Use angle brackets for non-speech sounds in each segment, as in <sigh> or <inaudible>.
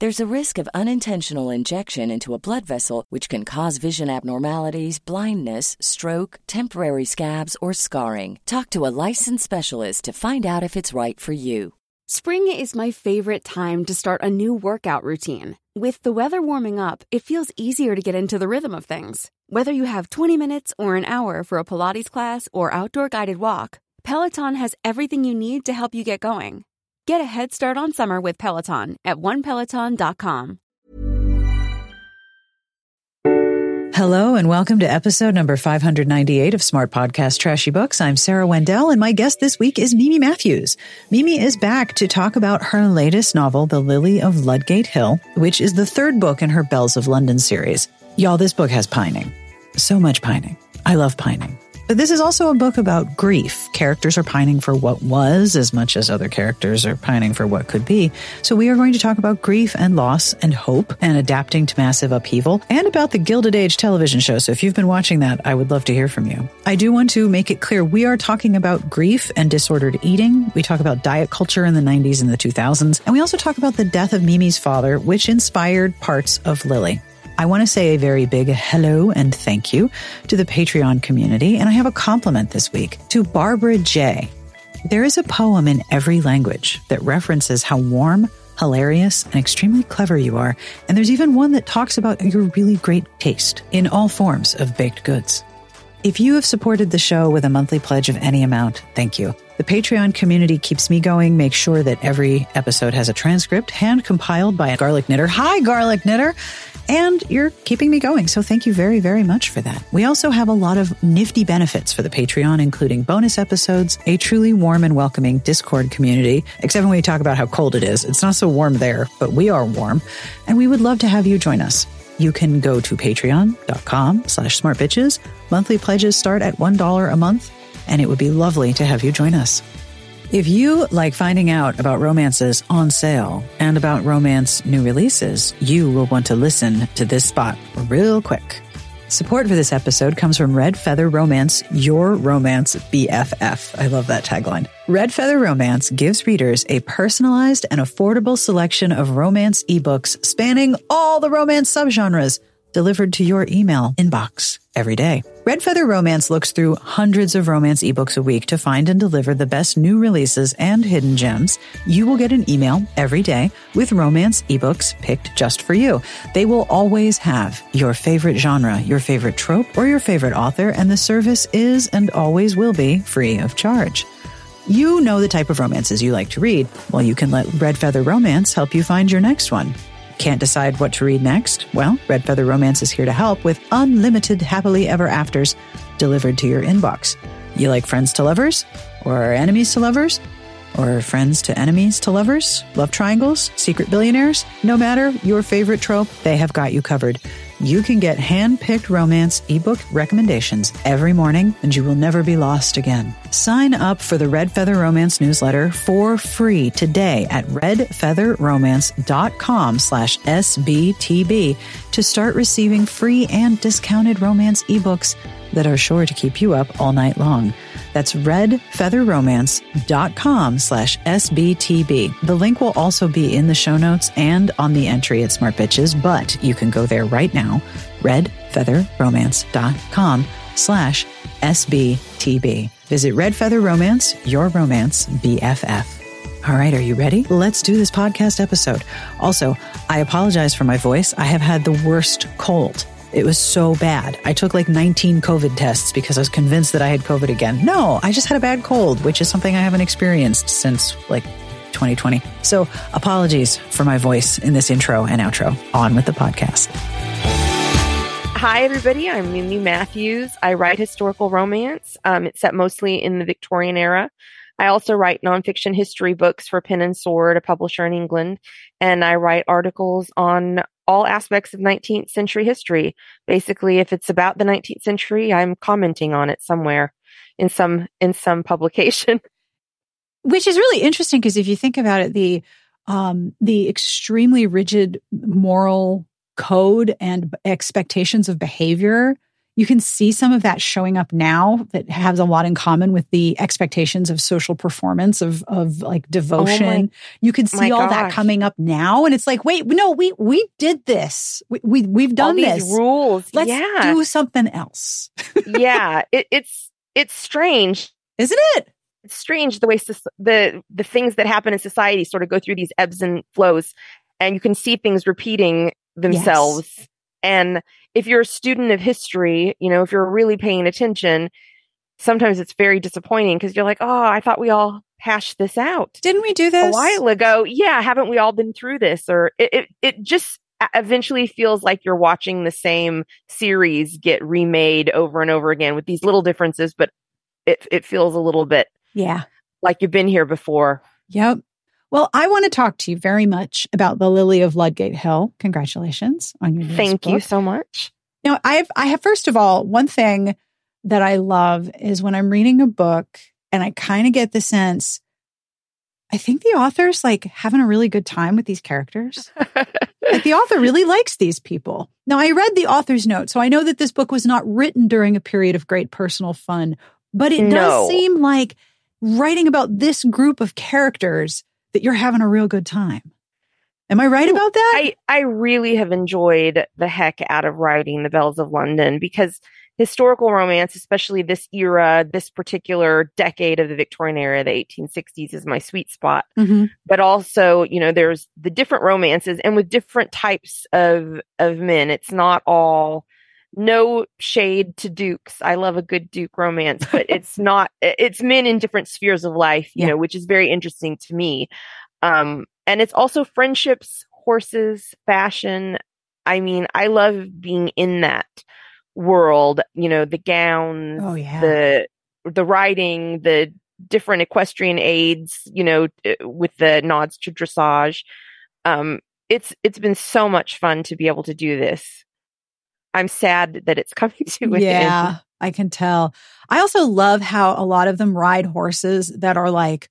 There's a risk of unintentional injection into a blood vessel, which can cause vision abnormalities, blindness, stroke, temporary scabs, or scarring. Talk to a licensed specialist to find out if it's right for you. Spring is my favorite time to start a new workout routine. With the weather warming up, it feels easier to get into the rhythm of things. Whether you have 20 minutes or an hour for a Pilates class or outdoor guided walk, Peloton has everything you need to help you get going. Get a head start on summer with Peloton at onepeloton.com. Hello, and welcome to episode number 598 of Smart Podcast Trashy Books. I'm Sarah Wendell, and my guest this week is Mimi Matthews. Mimi is back to talk about her latest novel, The Lily of Ludgate Hill, which is the third book in her Belles of London series. Y'all, this book has pining. So much pining. I love pining. But this is also a book about grief. Characters are pining for what was as much as other characters are pining for what could be. So we are going to talk about grief and loss and hope and adapting to massive upheaval and about the Gilded Age television show. So if you've been watching that, I would love to hear from you. I do want to make it clear we are talking about grief and disordered eating. We talk about diet culture in the 90s and the 2000s. And we also talk about the death of Mimi's father, which inspired parts of Lily. I want to say a very big hello and thank you to the Patreon community. And I have a compliment this week to Barbara J. There is a poem in every language that references how warm, hilarious, and extremely clever you are. And there's even one that talks about your really great taste in all forms of baked goods. If you have supported the show with a monthly pledge of any amount, thank you. The Patreon community keeps me going, makes sure that every episode has a transcript hand compiled by a garlic knitter. Hi, garlic knitter. And you're keeping me going. So thank you very, very much for that. We also have a lot of nifty benefits for the Patreon, including bonus episodes, a truly warm and welcoming Discord community, except when we talk about how cold it is. It's not so warm there, but we are warm. And we would love to have you join us. You can go to patreon.com slash smartbitches. Monthly pledges start at $1 a month, and it would be lovely to have you join us. If you like finding out about romances on sale and about romance new releases, you will want to listen to this spot real quick. Support for this episode comes from Red Feather Romance, your romance BFF. I love that tagline. Red Feather Romance gives readers a personalized and affordable selection of romance ebooks spanning all the romance subgenres delivered to your email inbox every day. Red Feather Romance looks through hundreds of romance ebooks a week to find and deliver the best new releases and hidden gems. You will get an email every day with romance ebooks picked just for you. They will always have your favorite genre, your favorite trope, or your favorite author, and the service is and always will be free of charge. You know the type of romances you like to read. Well, you can let Red Feather Romance help you find your next one. Can't decide what to read next? Well, Red Feather Romance is here to help with unlimited happily ever afters delivered to your inbox. You like friends to lovers? Or enemies to lovers? Or friends to enemies to lovers? Love triangles? Secret billionaires? No matter your favorite trope, they have got you covered. You can get hand-picked romance ebook recommendations every morning and you will never be lost again. Sign up for the Red Feather Romance newsletter for free today at redfeatherromance.com slash SBTB to start receiving free and discounted romance ebooks that are sure to keep you up all night long. That's redfeatherromance.com slash SBTB. The link will also be in the show notes and on the entry at Smart Bitches, but you can go there right now, redfeatherromance.com slash SBTB. Visit Red Feather Romance, your romance BFF. All right, are you ready? Let's do this podcast episode. Also, I apologize for my voice. I have had the worst cold. It was so bad. I took like 19 COVID tests because I was convinced that I had COVID again. No, I just had a bad cold, which is something I haven't experienced since like 2020. So apologies for my voice in this intro and outro. On with the podcast. Hi, everybody. I'm Mimi Matthews. I write historical romance. Um, it's set mostly in the Victorian era. I also write nonfiction history books for Pen and Sword, a publisher in England, and I write articles on all aspects of 19th century history. Basically, if it's about the 19th century, I'm commenting on it somewhere in some in some publication. <laughs> Which is really interesting because if you think about it, the um, the extremely rigid moral code and expectations of behavior you can see some of that showing up now that has a lot in common with the expectations of social performance of of like devotion. Oh you can see all gosh. that coming up now, and it's like, wait, no, we we did this. We, we we've done this rules. Let's yeah. do something else. <laughs> yeah, it, it's it's strange, isn't it? It's strange the way the the things that happen in society sort of go through these ebbs and flows, and you can see things repeating themselves. Yes. And if you're a student of history, you know, if you're really paying attention, sometimes it's very disappointing because you're like, oh, I thought we all hashed this out. Didn't we do this a while ago? Yeah, haven't we all been through this? Or it, it, it just eventually feels like you're watching the same series get remade over and over again with these little differences, but it it feels a little bit yeah like you've been here before. Yep. Well, I want to talk to you very much about the Lily of Ludgate Hill. Congratulations on your Thank book. Thank you so much. Now, I've I have first of all, one thing that I love is when I'm reading a book and I kind of get the sense I think the author's like having a really good time with these characters. <laughs> like the author really likes these people. Now, I read the author's note, so I know that this book was not written during a period of great personal fun, but it no. does seem like writing about this group of characters that you're having a real good time. Am I right about that? I, I really have enjoyed the heck out of writing The Belles of London because historical romance, especially this era, this particular decade of the Victorian era, the 1860s is my sweet spot. Mm-hmm. But also, you know, there's the different romances and with different types of, of men. It's not all no shade to dukes. I love a good duke romance, but <laughs> it's not, it's men in different spheres of life, you yeah. know, which is very interesting to me. Um, and it's also friendships, horses, fashion. I mean, I love being in that world, you know, the gowns, oh, yeah. the the riding, the different equestrian aids, you know, with the nods to dressage. Um, it's it's been so much fun to be able to do this. I'm sad that it's <laughs> coming to an yeah, end. I can tell. I also love how a lot of them ride horses that are like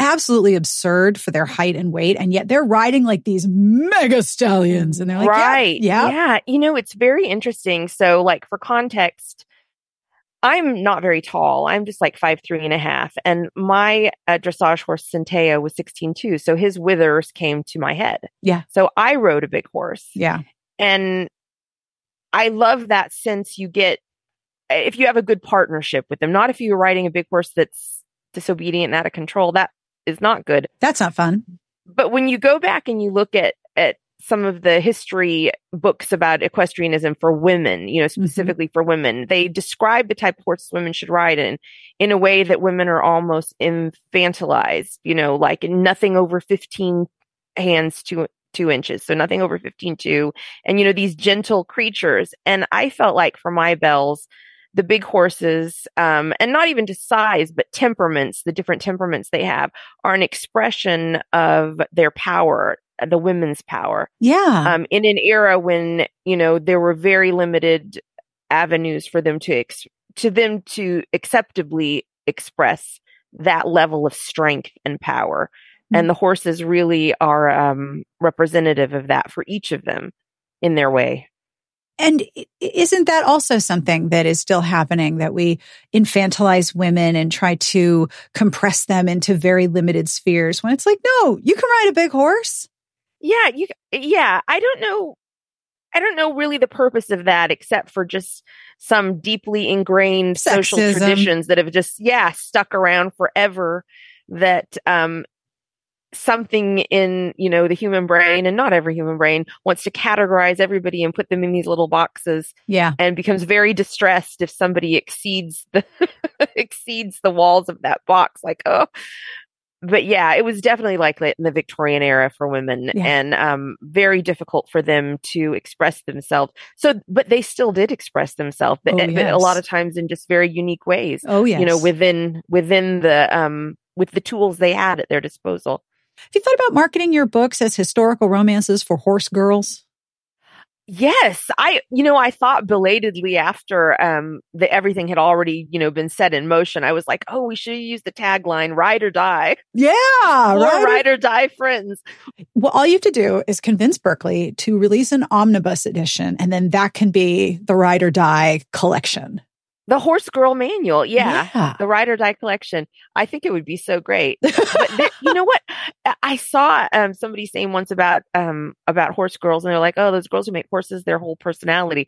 absolutely absurd for their height and weight. And yet they're riding like these mega stallions. And they're like, right. Yeah. Yeah. You know, it's very interesting. So, like, for context, I'm not very tall. I'm just like five, three and a half. And my uh, dressage horse, Centeo, was 16 two. So his withers came to my head. Yeah. So I rode a big horse. Yeah. And I love that sense you get if you have a good partnership with them, not if you're riding a big horse that's disobedient and out of control. That is not good. That's not fun. But when you go back and you look at at some of the history books about equestrianism for women, you know, mm-hmm. specifically mm-hmm. for women, they describe the type of horses women should ride in in a way that women are almost infantilized, you know, like nothing over 15 hands to two inches. So nothing over 15 two. And, you know, these gentle creatures. And I felt like for my Belles, the big horses, um, and not even to size, but temperaments, the different temperaments they have are an expression of their power, the women's power. Yeah. Um, in an era when, you know, there were very limited avenues for them to, ex- to them to acceptably express that level of strength and power. Mm-hmm. And the horses really are, um, representative of that for each of them in their way. And isn't that also something that is still happening that we infantilize women and try to compress them into very limited spheres when it's like, no, you can ride a big horse. Yeah, you yeah, I don't know I don't know really the purpose of that except for just some deeply ingrained Sexism. social traditions that have just yeah, stuck around forever that um something in you know the human brain and not every human brain wants to categorize everybody and put them in these little boxes yeah. and becomes very distressed if somebody exceeds the <laughs> exceeds the walls of that box like oh. But yeah it was definitely like that in the victorian era for women yeah. and um very difficult for them to express themselves. So but they still did express themselves but, oh, yes. but a lot of times in just very unique ways oh yeah you know within within the um with the tools they had at their disposal have you thought about marketing your books as historical romances for horse girls? Yes, I you know I thought belatedly after um the everything had already you know been set in motion. I was like, oh, we should use the tagline "Ride or Die." Yeah, <laughs> right. Ride or Die friends. Well, all you have to do is convince Berkley to release an omnibus edition, and then that can be the Ride or Die collection. The Horse Girl Manual, yeah. yeah. The Ride or Die Collection. I think it would be so great. <laughs> but you know what? I saw um, somebody saying once about um, about horse girls, and they're like, "Oh, those girls who make horses their whole personality."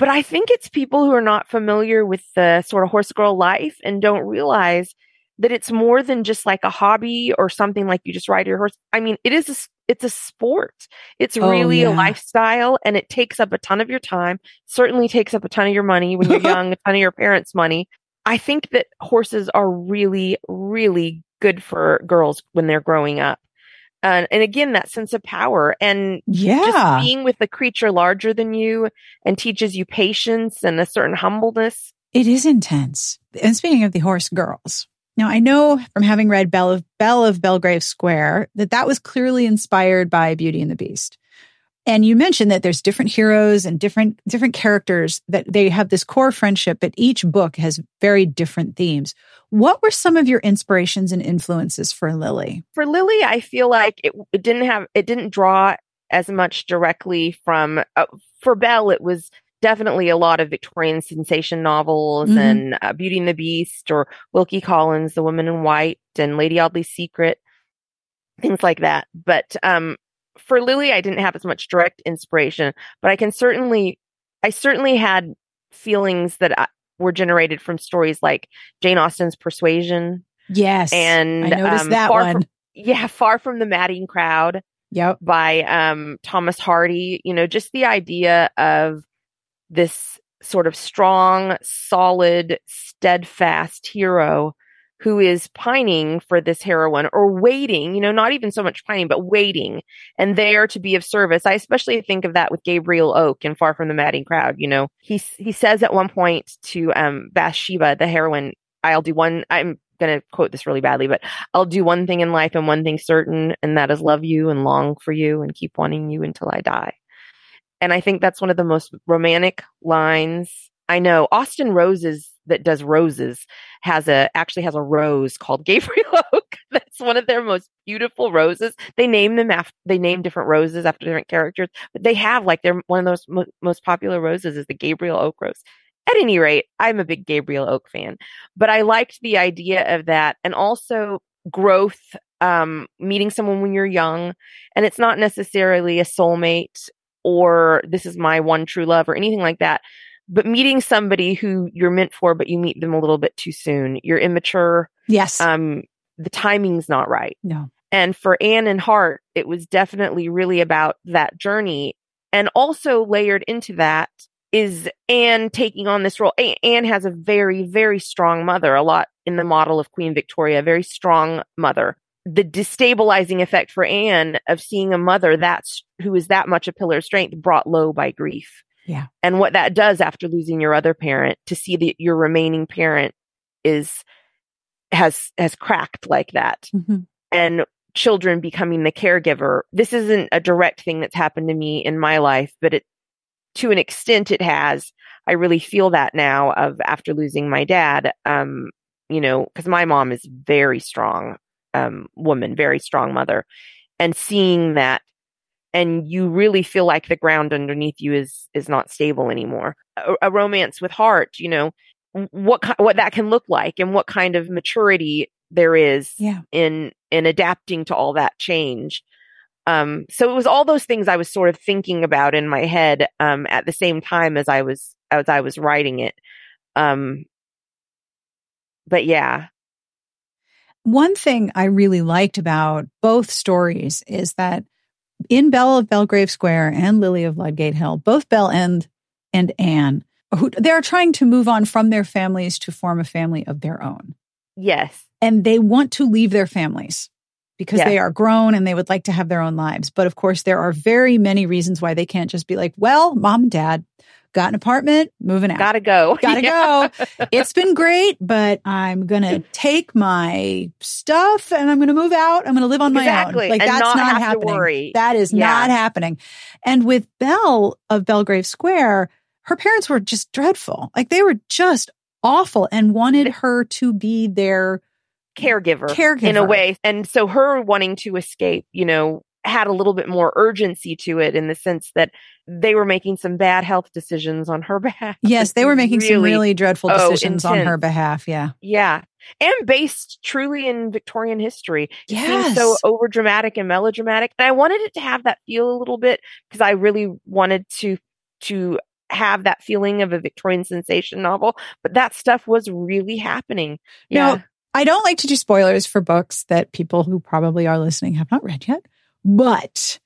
But I think it's people who are not familiar with the sort of horse girl life and don't realize that it's more than just like a hobby or something like you just ride your horse. I mean, it is a, it's a sport. It's oh, really yeah. a lifestyle and it takes up a ton of your time. Certainly takes up a ton of your money when you're <laughs> young, a ton of your parents' money. I think that horses are really, really good for girls when they're growing up. Uh, and again, that sense of power and yeah. just being with a creature larger than you and teaches you patience and a certain humbleness. It is intense. And speaking of the horse girls, now, I know from having read Belle of, Belle of Belgrave Square that that was clearly inspired by Beauty and the Beast. And you mentioned that there's different heroes and different different characters that they have this core friendship, but each book has very different themes. What were some of your inspirations and influences for Lily? For Lily, I feel like it, it didn't have it didn't draw as much directly from uh, for Belle it was definitely a lot of Victorian sensation novels mm-hmm. and uh, Beauty and the Beast or Wilkie Collins, The Woman in White and Lady Audley's Secret, things like that. But um, for Lily, I didn't have as much direct inspiration, but I can certainly, I certainly had feelings that I, uh, were generated from stories like Jane Austen's Persuasion. Yes, and I noticed um, that one. From, yeah, Far from the Madding Crowd. Yep. By um, Thomas Hardy. You know, just the idea of this sort of strong, solid, steadfast hero who is pining for this heroine or waiting, you know, not even so much pining, but waiting and there to be of service. I especially think of that with Gabriel Oak in Far from the Madding Crowd. You know, he, he says at one point to, um, Bathsheba, the heroine, I'll do one, I'm going to quote this really badly, but I'll do one thing in life and one thing certain, and that is love you and long for you and keep wanting you until I die. And I think that's one of the most romantic lines. I know Austin Roses that does roses has a actually has a rose called Gabriel <laughs> Oak. That's one of their most beautiful roses. They name them after they name different roses after different characters, but they have like they're one of those mo- most popular roses is the Gabriel Oak rose. At any rate, I'm a big Gabriel Oak fan, but I liked the idea of that and also growth um, meeting someone when you're young and it's not necessarily a soulmate or this is my one true love or anything like that. But meeting somebody who you're meant for, but you meet them a little bit too soon. You're immature. Yes. Um, the timing's not right. No. And for Anne and Hart, it was definitely really about that journey. And also layered into that is Anne taking on this role. Anne has a very, very strong mother, a lot in the model of Queen Victoria, very strong mother the destabilizing effect for Anne of seeing a mother that's who is that much a pillar of strength brought low by grief. Yeah. And what that does after losing your other parent to see that your remaining parent is has has cracked like that. Mm-hmm. And children becoming the caregiver. This isn't a direct thing that's happened to me in my life, but it to an extent it has. I really feel that now of after losing my dad. Um, you know, because my mom is very strong um, woman, very strong mother, and seeing that and you really feel like the ground underneath you is is not stable anymore. A, a romance with heart, you know, what what that can look like and what kind of maturity there is yeah. in in adapting to all that change. Um, so it was all those things I was sort of thinking about in my head um, at the same time as I was as I was writing it. Um, but yeah. One thing I really liked about both stories is that in Belle of Belgrave Square and Lily of Ludgate Hill, both Belle and and Anne, who they are trying to move on from their families to form a family of their own. Yes. And they want to leave their families because yes. they are grown and they would like to have their own lives. But of course, there are very many reasons why they can't just be like, well, mom and dad, got an apartment, moving out. Gotta go. <laughs> Gotta yeah. go. It's been great, but I'm gonna <laughs> take my stuff and I'm gonna move out. I'm gonna live on my exactly. own. Like and that's not, not happening. That is yeah. not happening. And with Belle of Belgrave Square, her parents were just dreadful. Like they were just awful and wanted her to be their caregiver, caregiver in a way. And so her wanting to escape, you know, had a little bit more urgency to it in the sense that they were making some bad health decisions on her <laughs> behalf. Yes, they were making really, some really dreadful oh, decisions oh, on her behalf. Yeah. Yeah. And based truly in Victorian history. Yes. So over dramatic and melodramatic. And I wanted it to have that feel a little bit because I really wanted to to have that feeling of a Victorian sensation novel. But that stuff was really happening. Yeah. Now, I don't like to do spoilers for books that people who probably are listening have not read yet. But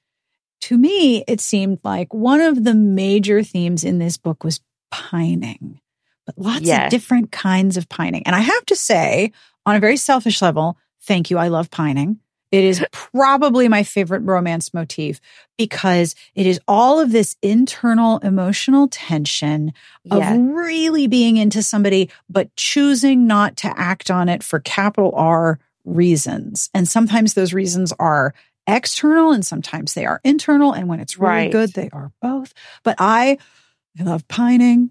to me, it seemed like one of the major themes in this book was pining, but lots yes. of different kinds of pining. And I have to say, on a very selfish level, thank you. I love pining. It is <laughs> probably my favorite romance motif because it is all of this internal emotional tension of yes. really being into somebody, but choosing not to act on it for capital R reasons. And sometimes those reasons are external and sometimes they are internal. And when it's really right. good, they are both. But I, I love pining.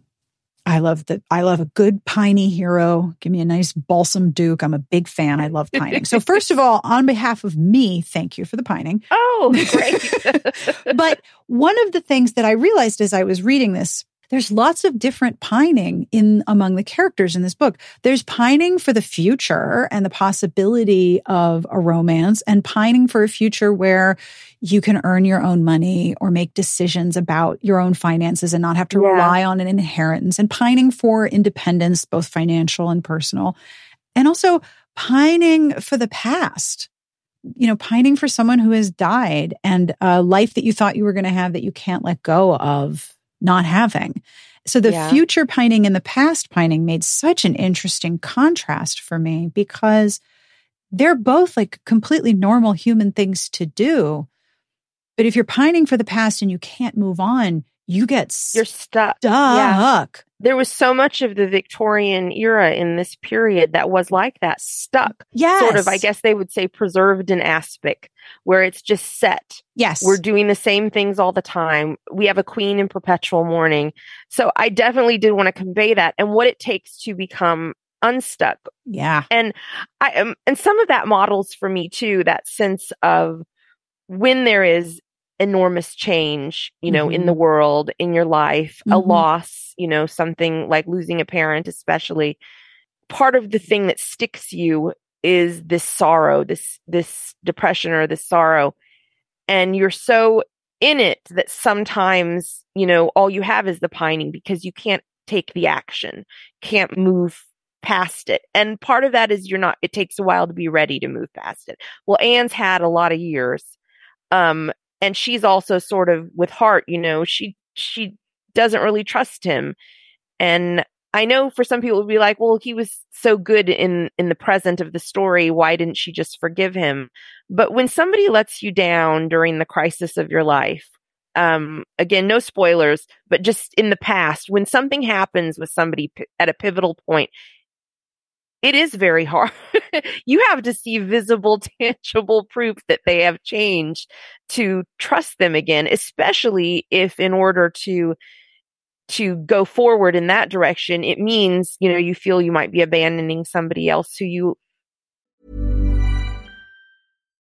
I love the I love a good piney hero. Give me a nice balsam duke. I'm a big fan. I love pining. so first of <laughs> all, on behalf of me, thank you for the pining. Oh, great. <laughs> but one of the things that I realized as I was reading this there's lots of different pining in among the characters in this book. There's pining for the future and the possibility of a romance and pining for a future where you can earn your own money or make decisions about your own finances and not have to yeah. rely on an inheritance and pining for independence, both financial and personal. And also pining for the past you know, pining for someone who has died and a life that you thought you were going to have that you can't let go of not having. So the yeah. future pining and the past pining made such an interesting contrast for me because they're both like completely normal human things to do. But if you're pining for the past and you can't move on, you get you're stuck. Stuck. Yeah. There was so much of the Victorian era in this period that was like that, stuck. Yes. Sort of, I guess they would say preserved in aspic, where it's just set. Yes. We're doing the same things all the time. We have a queen in perpetual mourning. So I definitely did want to convey that and what it takes to become unstuck. Yeah. And I am, um, and some of that models for me too, that sense of when there is enormous change, you know, mm-hmm. in the mm-hmm. world, in your life, mm-hmm. a loss, you know, something like losing a parent, especially. Part of the thing that sticks you is this sorrow, this, this depression or this sorrow. And you're so in it that sometimes, you know, all you have is the pining because you can't take the action, can't move past it. And part of that is you're not, it takes a while to be ready to move past it. Well, Anne's had a lot of years. Um, and she's also sort of with Hart you know she she doesn't really trust him. And i know for some people would be like well he was so good in in the present of the story why didn't she just forgive him? But when somebody lets you down during the crisis of your life um again no spoilers but just in the past when something happens with somebody p- at a pivotal point it is very hard. <laughs> you have to see visible, <laughs> tangible proof that they have changed to trust them again, especially if in order to to go forward in that direction, it means, you know, you feel you might be abandoning somebody else who you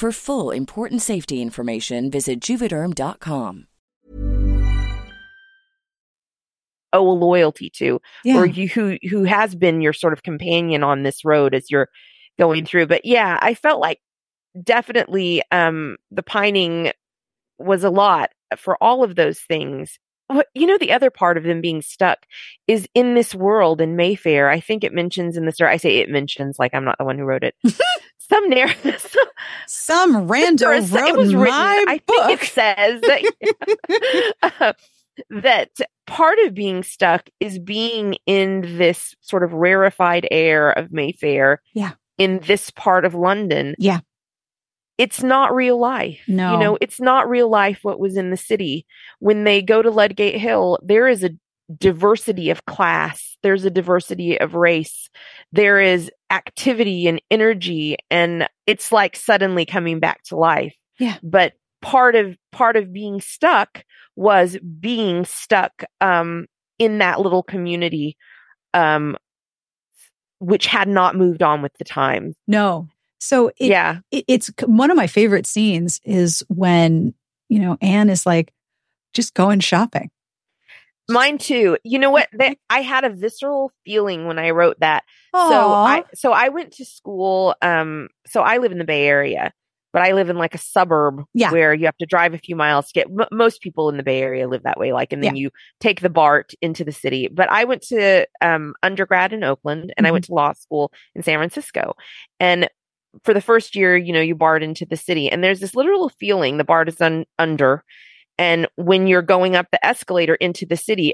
For full important safety information, visit juvederm.com. owe a loyalty to Yeah. or you who who has been your sort of companion on this road as you're going through but yeah i felt like definitely um the pining was a lot for all of those things What- you know the other part of them being stuck is in this world in mayfair i think it mentions in the story i say it mentions like i'm not the one who wrote it <laughs> some narrative Some <laughs> rando or it was written, my I book. think it says that, <laughs> uh, <laughs> that part of being stuck is being in this sort of rarefied air of Mayfair. Yeah. In this part of London. Yeah. It's not real life. No. You know, it's not real life what was in the city. When they go to Ludgate Hill, there is a diversity of class. There's a diversity of race. There is activity and energy and it's like suddenly coming back to life. Yeah. But part of part of being stuck was being stuck um in that little community um which had not moved on with the time. No. So it, yeah. it, it's one of my favorite scenes is when, you know, Anne is like, just going shopping. Mine too. You know what? That I had a visceral feeling when I wrote that. So I so I went to school. Um, so I live in the Bay Area, but I live in like a suburb Yeah. where you have to drive a few miles to get. M- most people in the Bay Area live that way. Like, and then you take the BART into the city. But I went to um undergrad in Oakland, and I Mm-hmm. went to law school in San Francisco, and for the first year, you know, you BART into the city, and there's this literal feeling the BART is un- under, and when you're going up the escalator into the city,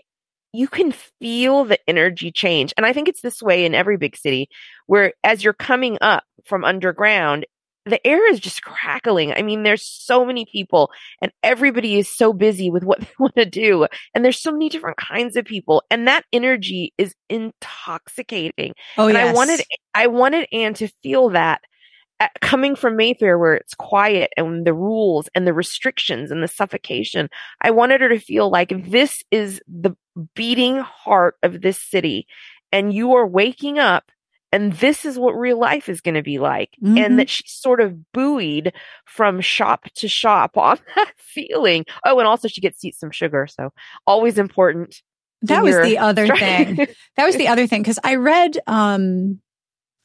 you can feel the energy change. And I think it's this way in every big city where as you're coming up from underground, the air is just crackling. I mean, there's so many people and everybody is so busy with what <laughs> they want to do. And there's so many different kinds of people. And that energy is intoxicating. oh, and yes. I wanted, I wanted Anne to feel that coming from Mayfair where it's quiet and the rules and the restrictions and the suffocation. I wanted her to feel like this is the beating heart of this city and you are waking up and this is what real life is going to be like. Mhm. And that she's sort of buoyed from shop to shop <laughs> on that feeling. Oh, and also she gets to eat some sugar. So always important. that was your the other <laughs> thing. That was the other thing because I read, um,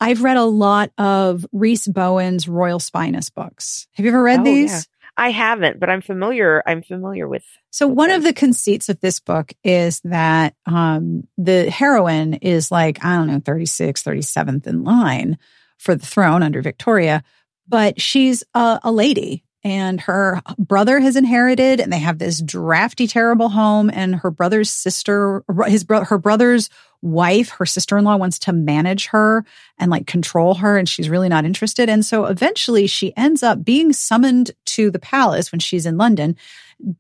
I've read a lot of Rhys Bowen's Royal Spyness books. Have you ever read Oh, these? yeah. I haven't, but I'm familiar. I'm familiar with. So with one them. of the conceits of this book is that um, the heroine is like, I don't know, 36th, 37th in line for the throne under Victoria, but she's a, a lady and her brother has inherited and they have this drafty, terrible home and her brother's sister, his bro- her brother's wife, her sister-in-law wants to manage her and like control her and she's really not interested. And so eventually she ends up being summoned to the palace when she's in London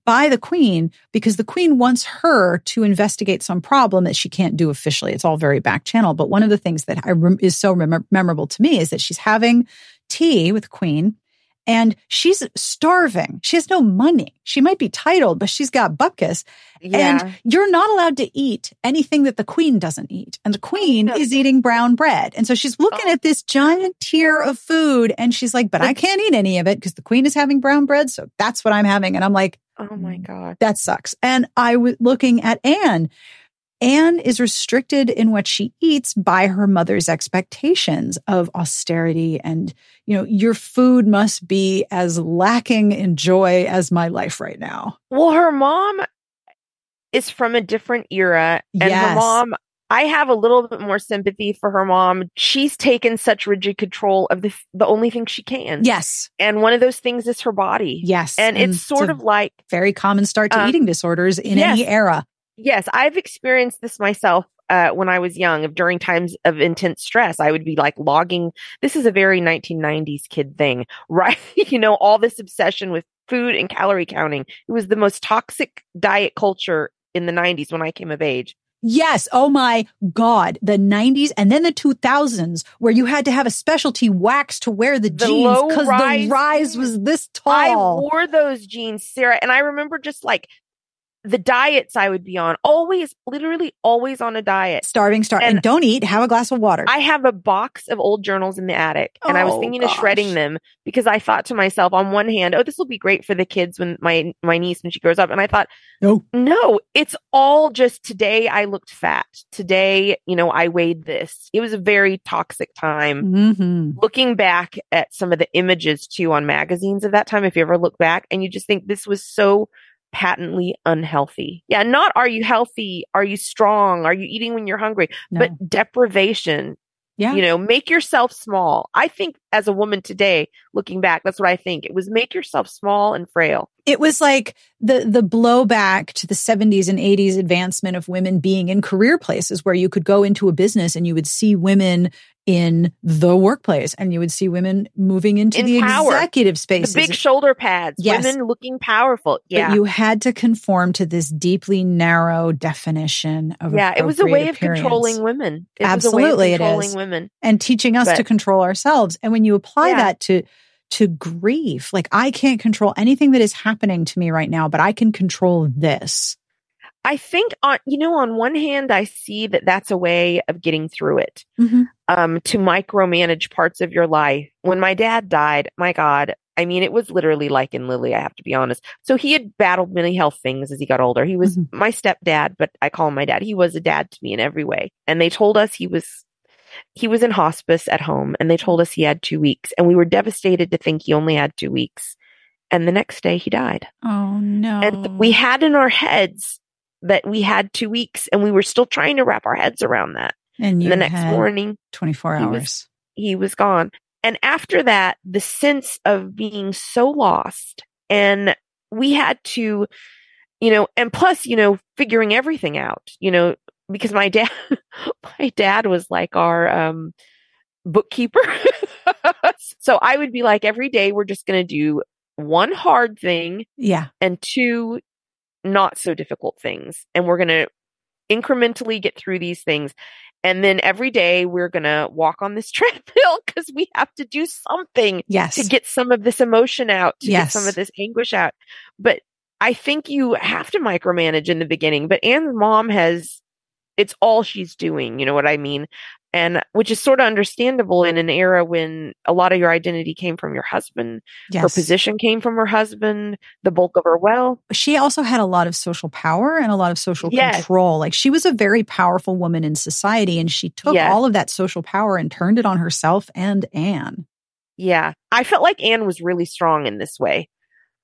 by the queen because the queen wants her to investigate some problem that she can't do officially. It's all very back channel. But one of the things that I rem- is so mem- memorable to me is that she's having tea with queen and she's starving. She has no money. She might be titled, but she's got bupkis. Yeah. And you're not allowed to eat anything that the queen doesn't eat. And the queen no. is eating brown bread. And so she's looking Oh. at this giant tier of food and she's like, but I can't eat any of it because the queen is having brown bread. So that's what I'm having. And I'm like, oh my mm, God. that sucks. And I was looking at Anne. Anne is restricted in what she eats by her mother's expectations of austerity. And, you know, your food must be as lacking in joy as my life right now. Well, her mom is from a different era. And Yes. her mom, I have a little bit more sympathy for her mom. She's taken such rigid control of the, the only thing she can. Yes. And one of those things is her body. Yes. And it's sort a of like, very common start to Um, eating disorders in yes. any era. Yes, I've experienced this myself. Uh, when I was young, of during times of intense stress, I would be like logging. This is a very 1990s kid thing, <laughs> right? you know, all this obsession with food and calorie counting. It was the most toxic diet culture in the 90s when I came of age. Yes. Oh my God. The 90s and then the 2000s, where you had to have a specialty wax to wear the, The jeans because the rise was this tall. I wore those jeans, Sarah, and I remember just like the diets I would be on, always, literally always on a diet. starving, starving. And, And don't eat. Have a glass of water. I have a box of old journals in the attic, and I was Oh, thinking of shredding them because I thought to myself, on one hand, oh, this will be great for the kids when my my niece when she grows up, and I thought, no. no, it's all just today. I looked fat. Today, you know, I weighed this. It was a very toxic time. hmm looking back at some of the images too on magazines of that time, if you ever look back and you just think this was so patently unhealthy. Yeah, not are you healthy? Are you strong? Are you eating when you're hungry? No. But deprivation, yeah. you know, make yourself small. I think as a woman today, looking back, that's what I think. It was make yourself small and frail. It was like the the blowback to the 70s and 80s advancement of women being in career places where you could go into a business and you would see women in the workplace and you would see women moving into In the power. executive The big shoulder pads, Yes. women looking powerful. Yeah. But you had to conform to this deeply narrow definition of yeah, it was a way of appearance. controlling women. It Absolutely was a way it of controlling is. women. and teaching us to control ourselves. And when you apply Yeah. that to to grief, like I can't control anything that is happening to me right now, but I can control this. I think on you know on one hand I see that that's a way of getting through it. Mhm. Um to micromanage parts of your life. When my dad died, my god, I mean it was literally like in Lily, I have to be honest. So he had battled many health things as he got older. He was Mhm. my stepdad, but I call him my dad. He was a dad to me in every way. And they told us he was he was in hospice at home and they told us he had 2 weeks and we were devastated to think he only had 2 weeks. And the next day he died. Oh no. And we had in our heads that we had two weeks and we were still trying to wrap our heads around that. and And the next morning, 24 he was- hours. he was gone. And after that, the sense of being so lost and we had to, you know, and plus, you know, figuring everything out, you know, because my dad, <laughs> my dad was like our, um, bookkeeper. <laughs> so I would be like, every day we're just going to do one hard thing yeah. and two not so difficult things. And we're going to incrementally get through these things. And then every day we're going to walk on this <laughs> treadmill because we have to do something Yes. to get some of this emotion out, to Yes. get some of this anguish out. But I think you have to micromanage in the beginning. But Anne's mom has, it's all she's doing. You know what I mean? And which is sort of understandable in an era when a lot of your identity came from your husband, her position came from her husband, the bulk of her wealth. she also had a lot of social power and a lot of social Yes. control. Like she was a very powerful woman in society and she took Yes. all of that social power and turned it on herself and Anne. Yeah. I felt like Anne was really strong in this way.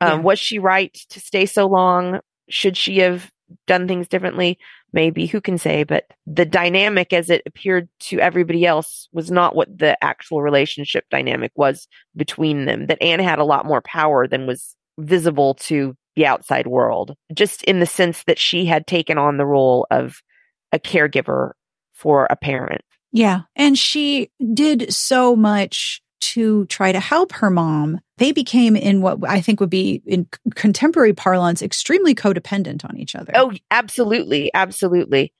Um, Yeah. Was she right to stay so long? Should she have done things differently? Maybe. Who can say? But the dynamic as it appeared to everybody else was not what the actual relationship dynamic was between them. That Anne had a lot more power than was visible to the outside world, just in the sense that she had taken on the role of a caregiver for a parent. Yeah. And she did so much to try to help her mom they became in what I think would be in contemporary parlance extremely codependent on each other. Oh, absolutely, absolutely.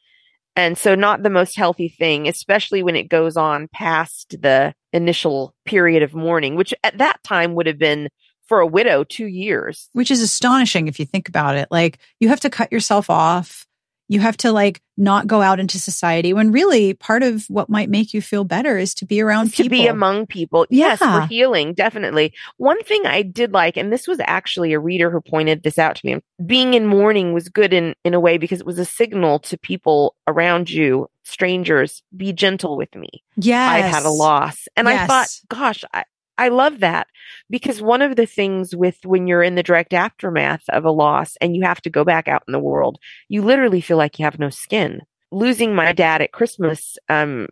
And so not the most healthy thing, especially when it goes on past the initial period of mourning, which at that time would have been for a widow 2 years. Which is astonishing if you think about it. Like you have to cut yourself off you have to like not go out into society when really part of what might make you feel better is to be around people. To be among people. Yeah. Yes, for healing, definitely. One thing I did like, and this was actually a reader who pointed this out to me, being in mourning was good in, in a way because it was a signal to people around you, strangers, be gentle with me. Yeah. I've had a loss. And Yes. I thought, gosh, I, I love that because one of the things with when you're in the direct aftermath of a loss and you have to go back out in the world, you literally feel like you have no skin. Losing my dad at Christmas, um,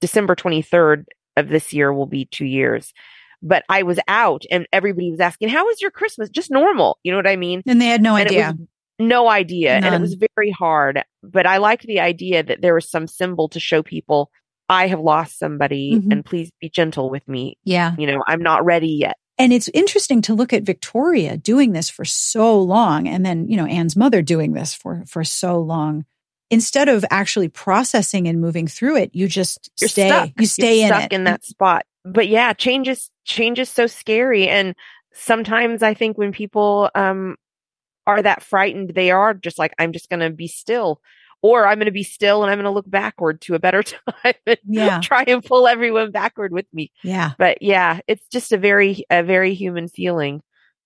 December 23rd of this year will be two years. But I was out and everybody was asking, how was your Christmas? Just normal. You know what I mean? And they had no And idea. no idea. And it was very hard. But I liked the idea that there was some symbol to show people I have lost somebody Mhm. and please be gentle with me. yeah. You know, I'm not ready yet. And it's interesting to look at Victoria doing this for so long and then, you know, Anne's mother doing this for for so long. Instead of actually processing and moving through it, you just You're stay. stuck. You stay You're in stuck it. in that spot. But yeah, change is change is so scary. And sometimes I think when people um are that frightened, they are just like, I'm just gonna be still. Or I'm gonna be still and I'm gonna look backward to a better <laughs> time and Yeah. try and pull everyone backward with me. Yeah. But yeah, it's just a very a very human feeling.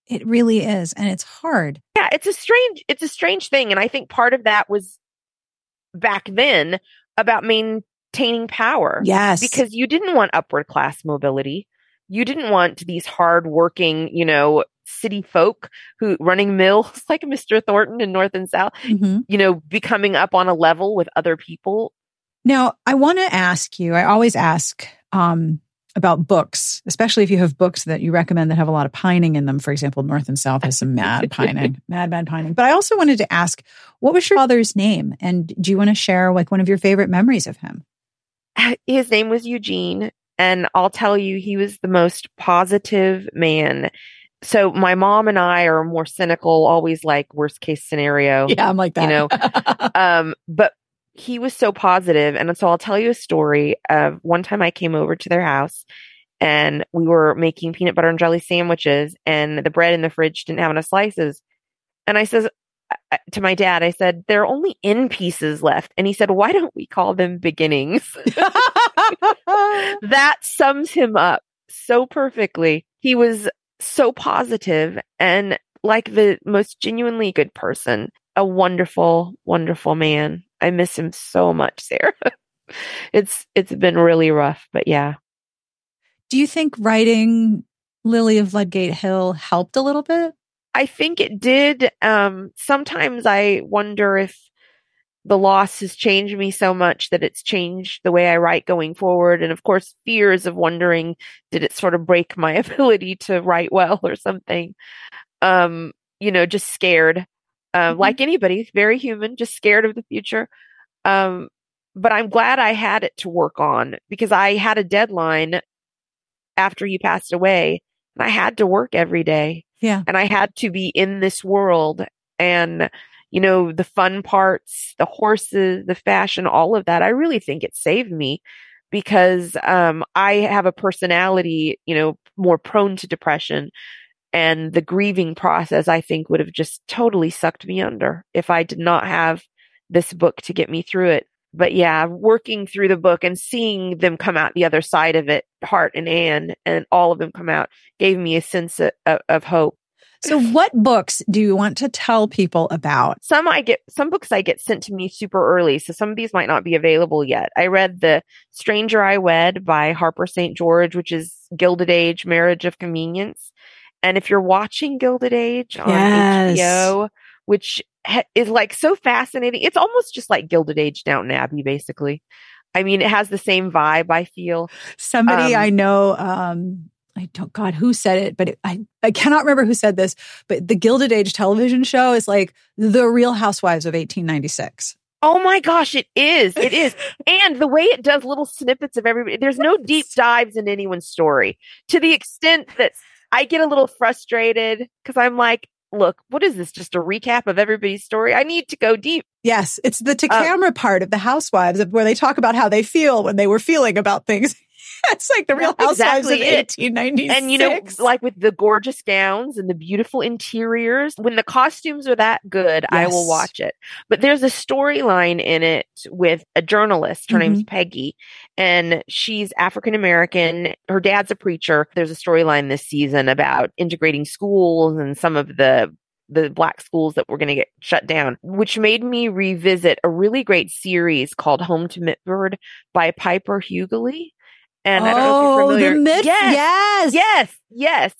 It really is. And it's hard. Yeah, it's a strange it's a strange thing. And I think part of that was back then about maintaining power. Yes. because you didn't want upward class mobility. You didn't want these hardworking, you know, city folk who running mills <laughs> like Mr. Thornton in North and South, Mhm. you know, becoming up on a level with other people. Now, I want to ask you, I always ask um, about books, especially if you have books that you recommend that have a lot of pining in them. For example, North and South has some mad <laughs> pining, mad, mad pining. But I also wanted to ask, what was your father's name? And do you want to share like one of your favorite memories of him? <laughs> His name was Eugene. And I'll tell you, he was the most positive man. So my mom and I are more cynical, always like worst case scenario. <laughs> Yeah, I'm like that. You know, <laughs> um, but he was so positive, and so I'll tell you a story of one time I came over to their house, and we were making peanut butter and jelly sandwiches, and the bread in the fridge didn't have enough slices, and I says to my dad, I said there are only end pieces left, and he said, why don't we call them beginnings? <laughs> that sums him up so perfectly. He was so positive and like the most genuinely good person, a wonderful, wonderful man. I miss him so much, Sarah. <laughs> it's it's been really rough, but yeah. do you think writing Lily of Ludgate Hill helped a little bit? I think it did. Um, sometimes I wonder if the loss has changed me so much that it's changed the way I write going forward. And of course, fears of wondering, did it sort of break my <laughs> ability to write well or something? Um, you know, just scared. Uh, Mhm. Like anybody, very human, just scared of the future. Um, but I'm glad I had it to work on because I had a deadline after he passed away and I had to work every day Yeah. and I had to be in this world and you know the fun parts the horses the fashion all of that I really think it saved me because um I have a personality you know more prone to depression and the grieving process I think would have just totally sucked me under if I did not have this book to get me through it. But yeah working through the book and seeing them come out the other side of it Hart and Anne and all of them come out gave me a sense of, of, of hope So, what books do you want to tell people about? some I get some books I get sent to me super early, so some of these might not be available yet. I read The Stranger I Wed by Harper St. George, which is Gilded Age Marriage of Convenience. And if you're watching Gilded Age on Yes. HBO, which ha- is like so fascinating, it's almost just like Gilded Age Downton Abbey, basically. I mean, it has the same vibe, I feel. Somebody Um, I know, um, I don't, God, who said it, but it, I, I cannot remember who said this, but the Gilded Age television show is like the real housewives of 1896. Oh my gosh, it is. It is. <laughs> and the way it does little snippets of everybody, there's no deep dives in anyone's story to the extent that I get a little frustrated because I'm like, look, what is this? Just a recap of everybody's story? I need to go deep. Yes, it's the to camera uh, part of the Housewives where they talk about how they feel when they were feeling about things. <laughs> it's like the Real Housewives exactly of 1896. And you know, like with the gorgeous gowns and the beautiful interiors, when the costumes are that good, yes. I will watch it. But there's a storyline in it with a journalist. Her mm-hmm. name's Peggy, and she's African American. Her dad's a preacher. There's a storyline this season about integrating schools and some of the the black schools that were going to get shut down, which made me revisit a really great series called Home to Milford by Piper Huguley. And oh, I don't know if you're oh, familiar. The mid- yes, yes, yes, yes.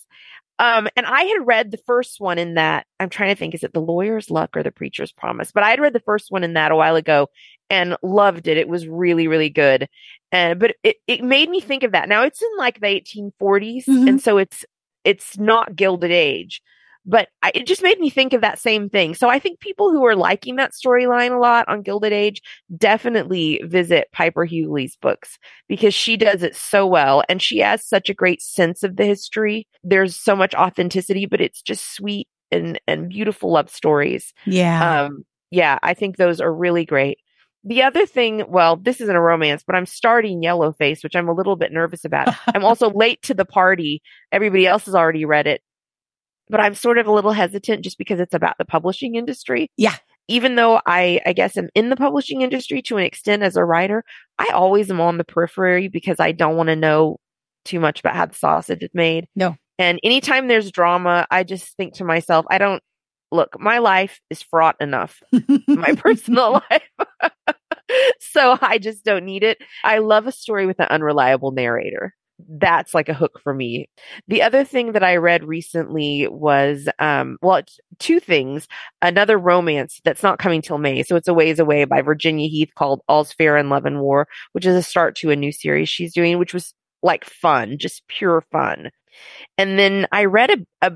Um, and I had read the first one in that. I'm trying to think, is it the lawyer's luck or the preacher's promise? But I had read the first one in that a while ago and loved it. It was really, really good. And but it, it made me think of that. Now it's in like the 1840s, mm-hmm. and so it's it's not Gilded Age, but I, it just made me think of that same thing. So I think people who are liking that storyline a lot on Gilded Age definitely visit Piper Huguley's books because she does it so well and she has such a great sense of the history. There's so much authenticity, but it's just sweet and, and beautiful love stories. Yeah. Um, yeah, I think those are really great. The other thing, well, this isn't a romance, but I'm starting Yellowface, which I'm a little bit nervous about. <laughs> I'm also late to the party. Everybody else has already read it but I'm sort of a little hesitant just because it's about the publishing industry. Yeah. Even though I, I guess I'm in the publishing industry to an extent as a writer, I always am on the periphery because I don't want to know too much about how the sausage is made. No. And anytime there's drama, I just think to myself, I don't look, my life is fraught enough, <laughs> my personal life. <laughs> so I just don't need it. I love a story with an unreliable narrator that's like a hook for me. The other thing that I read recently was, um, well, two things. Another romance that's not coming till May, so it's a ways away by Virginia Heath called All's Fair in Love and War, which is a start to a new series she's doing, which was like fun, just pure fun. And then I read a, a,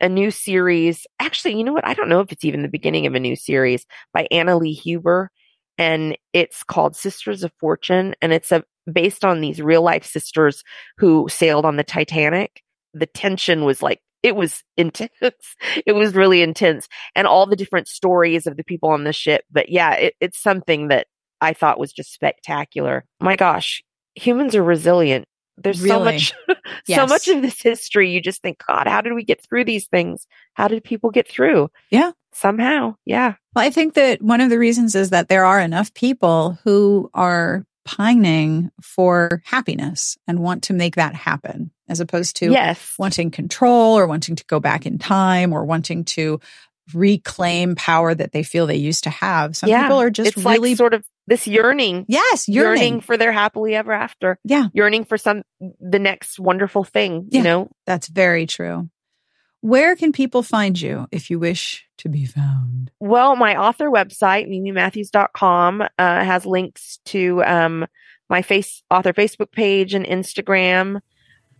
a, new series. Actually, you know what? I don't know if it's even the beginning of a new series by Anna Lee Huber. And it's called Sisters of Fortune. And it's a, based on these real life sisters who sailed on the Titanic. The tension was like, it was <laughs> intense. it was really intense. And all the different stories of the people on the ship. But yeah, it, it's something that I thought was just spectacular. My gosh, humans are resilient. There's really? <laughs> so much, yes. so much of this history. You just think, God, how did we get through these things? How did people get through? Yeah. Somehow. Yeah. Well, I think that one of the reasons is that there are enough people who are pining for happiness and want to make that happen as opposed to yes. wanting control or wanting to go back in time or wanting to reclaim power that they feel they used to have. Some yeah. people are just it's really like sort of this yearning. Yes, yearning. yearning. for their happily ever after. Yeah. Yearning for some the next wonderful thing, yeah, you know? That's very true. Where can people find you if you wish to be found? Well, my author website, mimimatthews.com, uh, has links to um, my face author Facebook page and Instagram.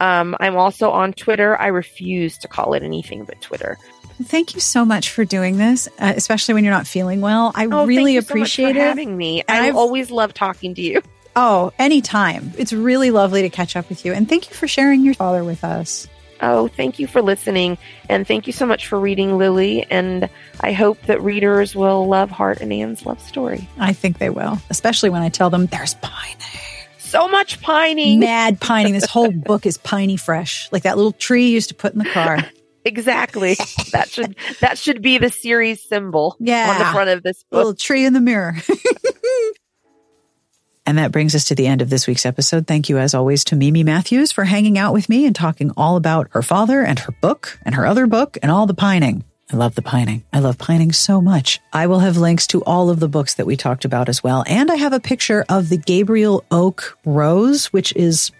Um, I'm also on Twitter. I refuse to call it anything but Twitter. Thank you so much for doing this, uh, especially when you're not feeling well. I oh, really appreciate so it. having me. And I've always loved talking to you. Oh, anytime. It's really lovely to catch up with you. And thank you for sharing your father with us. Oh, thank you for listening. And thank you so much for reading Lily. And I hope that readers will love Hart and Anne's love story. I think they will, especially when I tell them there's pining. So much pining. Mad pining. This whole <laughs> book is piney fresh, like that little tree you used to put in the car. <laughs> exactly. that should that should be the series symbol yeah. on the front of this book. Little tree in the mirror. <laughs> And that brings us to the end of this week's episode. Thank you, as always, to Mimi Matthews for hanging out with me and talking all about her father and her book and her other book and all the pining. I love the pining. I love pining so much. I will have links to all of the books that we talked about as well. And I have a picture of the Gabriel Oak Rose, which is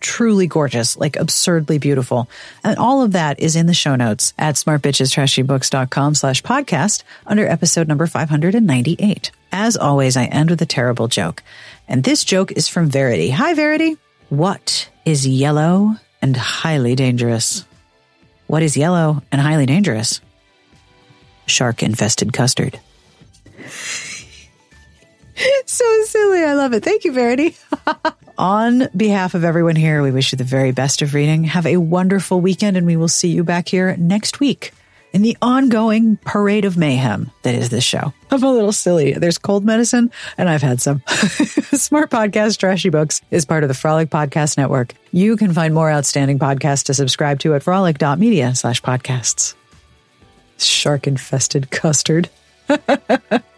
truly gorgeous, like absurdly beautiful. And all of that is in the show notes at smartbitchestrashybooks.com slash podcast under episode number 598. As always, I end with a terrible joke. And this joke is from Verity. Hi, Verity. What is yellow and highly dangerous? What is yellow and highly dangerous? Shark infested custard. <laughs> so silly. I love it. Thank you, Verity. <laughs> On behalf of everyone here, we wish you the very best of reading. Have a wonderful weekend, and we will see you back here next week in the ongoing parade of mayhem that is this show. I'm a little silly. There's cold medicine, and I've had some. <laughs> Smart Podcast Trashy Books is part of the Frolic Podcast Network. You can find more outstanding podcasts to subscribe to at frolic.media slash podcasts. Shark infested custard. <laughs>